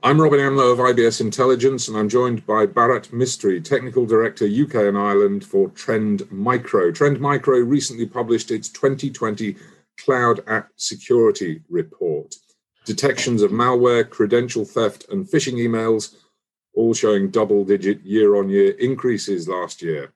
I'm Robin Amlôt of IBS Intelligence, and I'm joined by Bharat Mistry, Technical Director UK and Ireland for Trend Micro. Trend Micro recently published its 2020 Cloud App Security Report. Detections of malware, credential theft, and phishing emails, all showing double digit year on year increases last year.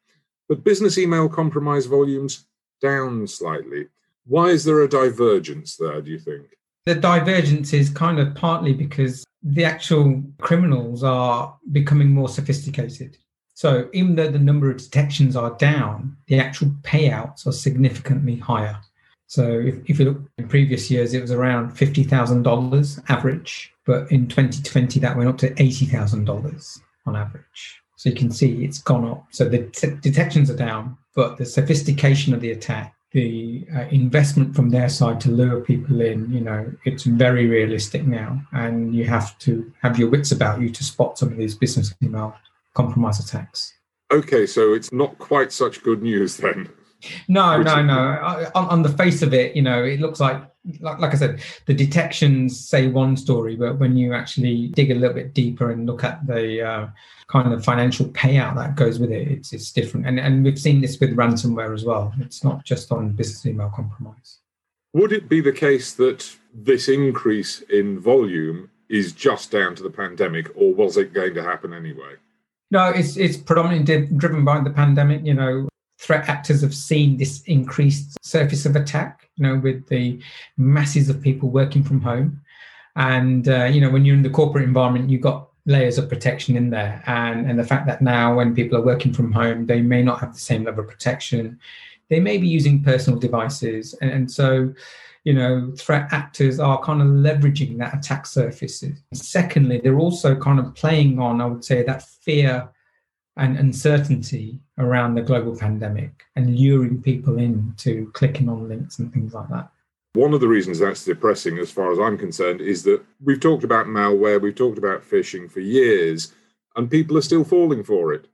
But business email compromise volumes down slightly. Why is there a divergence there, do you think? The divergence is kind of partly because the actual criminals are becoming more sophisticated. So even though the number of detections are down, the actual payouts are significantly higher. So if, if you look in previous years, it was around $50,000 average, but in 2020, that went up to $80,000 on average. So you can see it's gone up. So the t- detections are down, but the sophistication of the attack the uh, investment from their side to lure people in, you know, it's very realistic now. And you have to have your wits about you to spot some of these business email compromise attacks. Okay, so it's not quite such good news then. No, no, no. On, on, the face of it, you know, it looks like, like, like I said, the detections say one story, but when you actually dig a little bit deeper and look at the uh, kind of financial payout that goes with it, it's it's different. And and we've seen this with ransomware as well. It's not just on business email compromise. Would it be the case that this increase in volume is just down to the pandemic, or was it going to happen anyway? No, it's it's predominantly driven by the pandemic. You know, threat actors have seen this increased surface of attack, you know, with the masses of people working from home. And, uh, you know, when you're in the corporate environment, you've got layers of protection in there. And, and the fact that now when people are working from home, they may not have the same level of protection. They may be using personal devices. And, and so, you know, threat actors are kind of leveraging that attack surface. Secondly, they're also kind of playing on, I would say, that fear and uncertainty around the global pandemic and luring people in to clicking on links and things like that. One of the reasons that's depressing, as far as I'm concerned, is that we've talked about malware, we've talked about phishing for years, and people are still falling for it.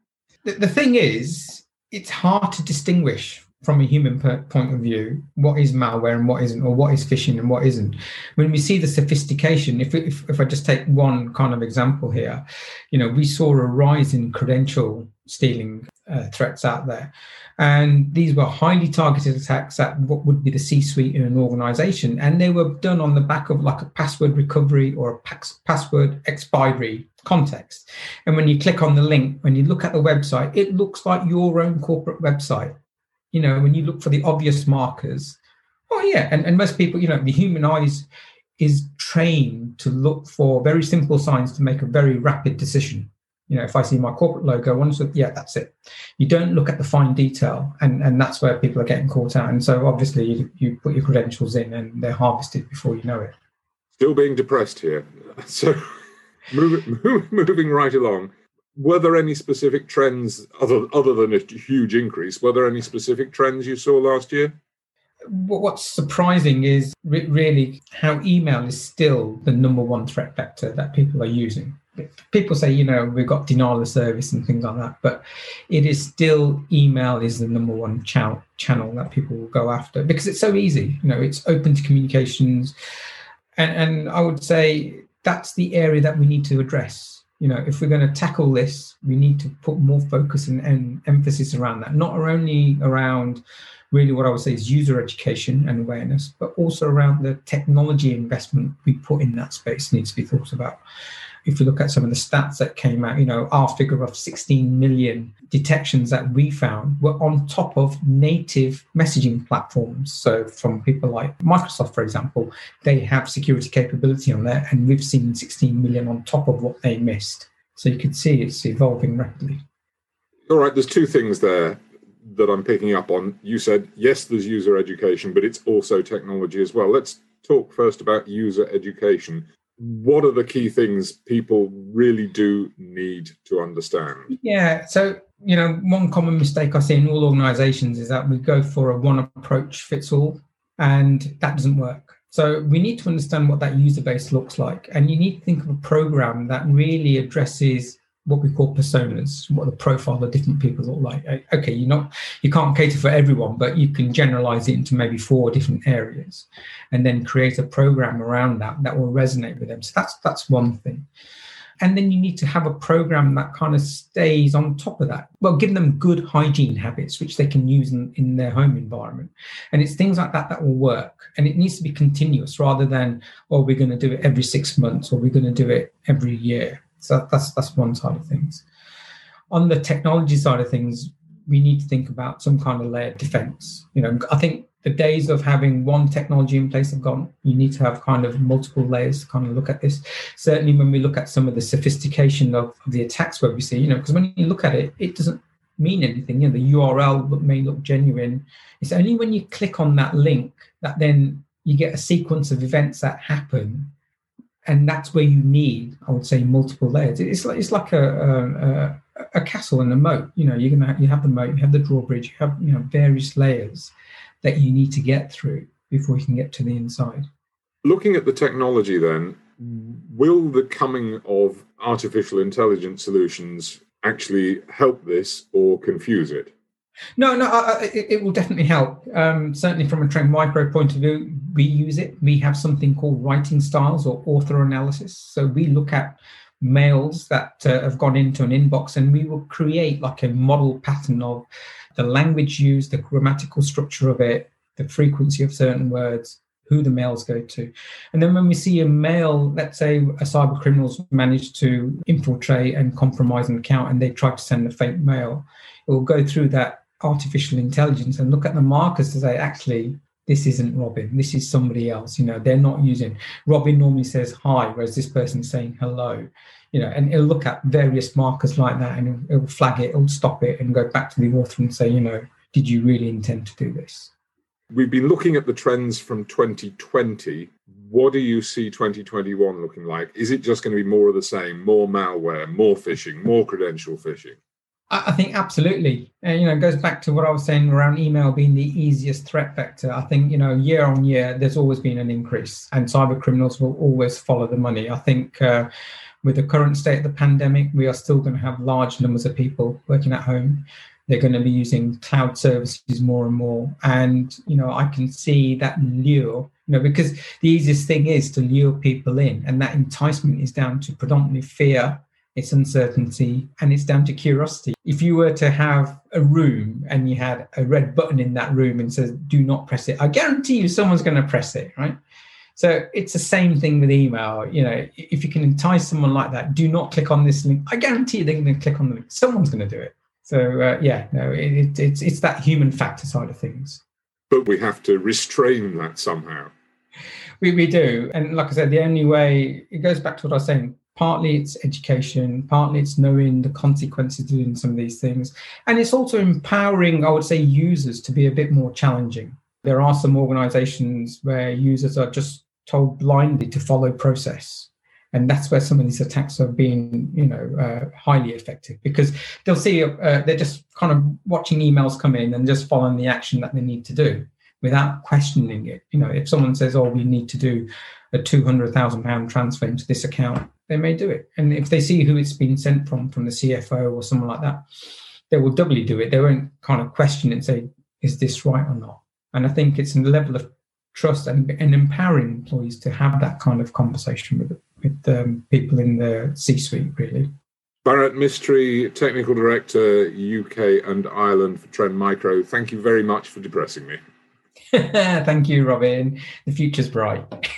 The, the thing is, it's hard to distinguish from a human point of view what is malware and what isn't or what is phishing and what isn't. When we see the sophistication if, if, if i just take one kind of example here you know we saw a rise in credential stealing uh, threats out there. And these were highly targeted attacks at what would be the c suite in an organization and they were done on the back of like a password recovery or a pass- password expiry context. And when you click on the link when you look at the website it looks like your own corporate website you know, when you look for the obvious markers, oh yeah, and, and most people, you know, the human eyes is trained to look for very simple signs to make a very rapid decision. You know, if I see my corporate logo, once yeah, that's it. You don't look at the fine detail, and and that's where people are getting caught out. And so obviously, you, you put your credentials in, and they're harvested before you know it. Still being depressed here. So, moving, moving right along were there any specific trends other other than a huge increase? Were there any specific trends you saw last year? What's surprising is really how email is still the number one threat vector that people are using. People say, you know, we've got denial of service and things like that, but it is still email is the number one channel channel that people will go after because it's so easy. You know, it's open to communications, and and I would say that's the area that we need to address you know, if we're going to tackle this, we need to put more focus and, and, emphasis around that, not only around really what I would say is user education and awareness, but also around the technology investment we put in that space needs to be thought about if you look at some of the stats that came out, you know, our figure of 16 million detections that we found were on top of native messaging platforms. So from people like Microsoft, for example, they have security capability on there, and we've seen 16 million on top of what they missed. So you can see it's evolving rapidly. All right, there's two things there that I'm picking up on. You said, yes, there's user education, but it's also technology as well. Let's talk first about user education what are the key things people really do need to understand? Yeah, so you know, one common mistake I see in all organizations is that we go for a one approach fits all, and that doesn't work. So we need to understand what that user base looks like, and you need to think of a program that really addresses what we call personas, what the profile of different people look like. Okay, you're not you can't cater for everyone, but you can generalize it into maybe four different areas, and then create a program around that that will resonate with them. So that's that's one thing. And then you need to have a program that kind of stays on top of that. Well, give them good hygiene habits, which they can use in, in their home environment. And it's things like that that will work. And it needs to be continuous rather than, oh, we're going to do it every six months or we're going to do it every year. So that's that's one side of things. On the technology side of things, we need to think about some kind of layered defense. You know, I think the days of having one technology in place have gone. You need to have kind of multiple layers to kind of look at this. Certainly, when we look at some of the sophistication of, the attacks where we see, you know, because when you look at it, it doesn't mean anything. You know, the URL may look genuine. It's only when you click on that link that then you get a sequence of events that happen, and that's where you need, I would say, multiple layers. It's like it's like a, a, a castle and a moat. You know, you're gonna have, you have the moat, you have the drawbridge, you have you know various layers that you need to get through before you can get to the inside. Looking at the technology, then, will the coming of artificial intelligence solutions actually help this or confuse it? No, no, uh, it, it, will definitely help. Um, certainly, from a Trend Micro point of view, we use it. We have something called writing styles or author analysis. So we look at mails that uh, have gone into an inbox and we will create like a model pattern of the language used, the grammatical structure of it, the frequency of certain words, who the mails go to. And then when we see a mail, let's say a cyber criminal's managed to infiltrate and compromise an account and they try to send a fake mail, it will go through that artificial intelligence and look at the markers to say, actually, this isn't Robin, this is somebody else. You know, they're not using Robin normally says hi, whereas this person's saying hello you know, and it'll look at various markers like that and it'll, it'll flag it, it'll stop it and go back to the author and say, you know, did you really intend to do this? We've been looking at the trends from 2020. What do you see 2021 looking like? Is it just going to be more of the same, more malware, more phishing, more credential phishing? I think absolutely. And, you know, it goes back to what I was saying around email being the easiest threat vector. I think, you know, year on year, there's always been an increase and cyber criminals will always follow the money. I think, uh, with the current state of the pandemic, we are still going to have large numbers of people working at home. They're going to be using cloud services more and more. And, you know, I can see that lure, you know, because the easiest thing is to lure people in. And that enticement is down to predominantly fear, it's uncertainty, and it's down to curiosity. If you were to have a room and you had a red button in that room and says, do not press it, I guarantee you someone's going to press it, right? So it's the same thing with email. You know, if you can entice someone like that, do not click on this link. I guarantee they're going to click on the link. Someone's going to do it. So uh, yeah, no, it, it's it's that human factor side of things. But we have to restrain that somehow. We we do, and like I said, the only way it goes back to what I was saying. Partly it's education, partly it's knowing the consequences of doing some of these things, and it's also empowering, I would say, users to be a bit more challenging. There are some organizations where users are just told blindly to follow process. And that's where some of these attacks are being you know uh, highly effective because they'll see uh, they're just kind of watching emails come in and just following the action that they need to do without questioning it. You know if someone says oh we need to do a 200,000 pound transfer into this account they may do it and if they see who it's been sent from from the CFO or someone like that they will doubly do it they won't kind of question it and say is this right or not and i think it's a level of trust and, and empowering employees to have that kind of conversation with with um, people in the C-suite, really. Bharat Mistry, Technical Director, UK and Ireland for Trend Micro. Thank you very much for depressing me. Thank you, Robin. The future's bright.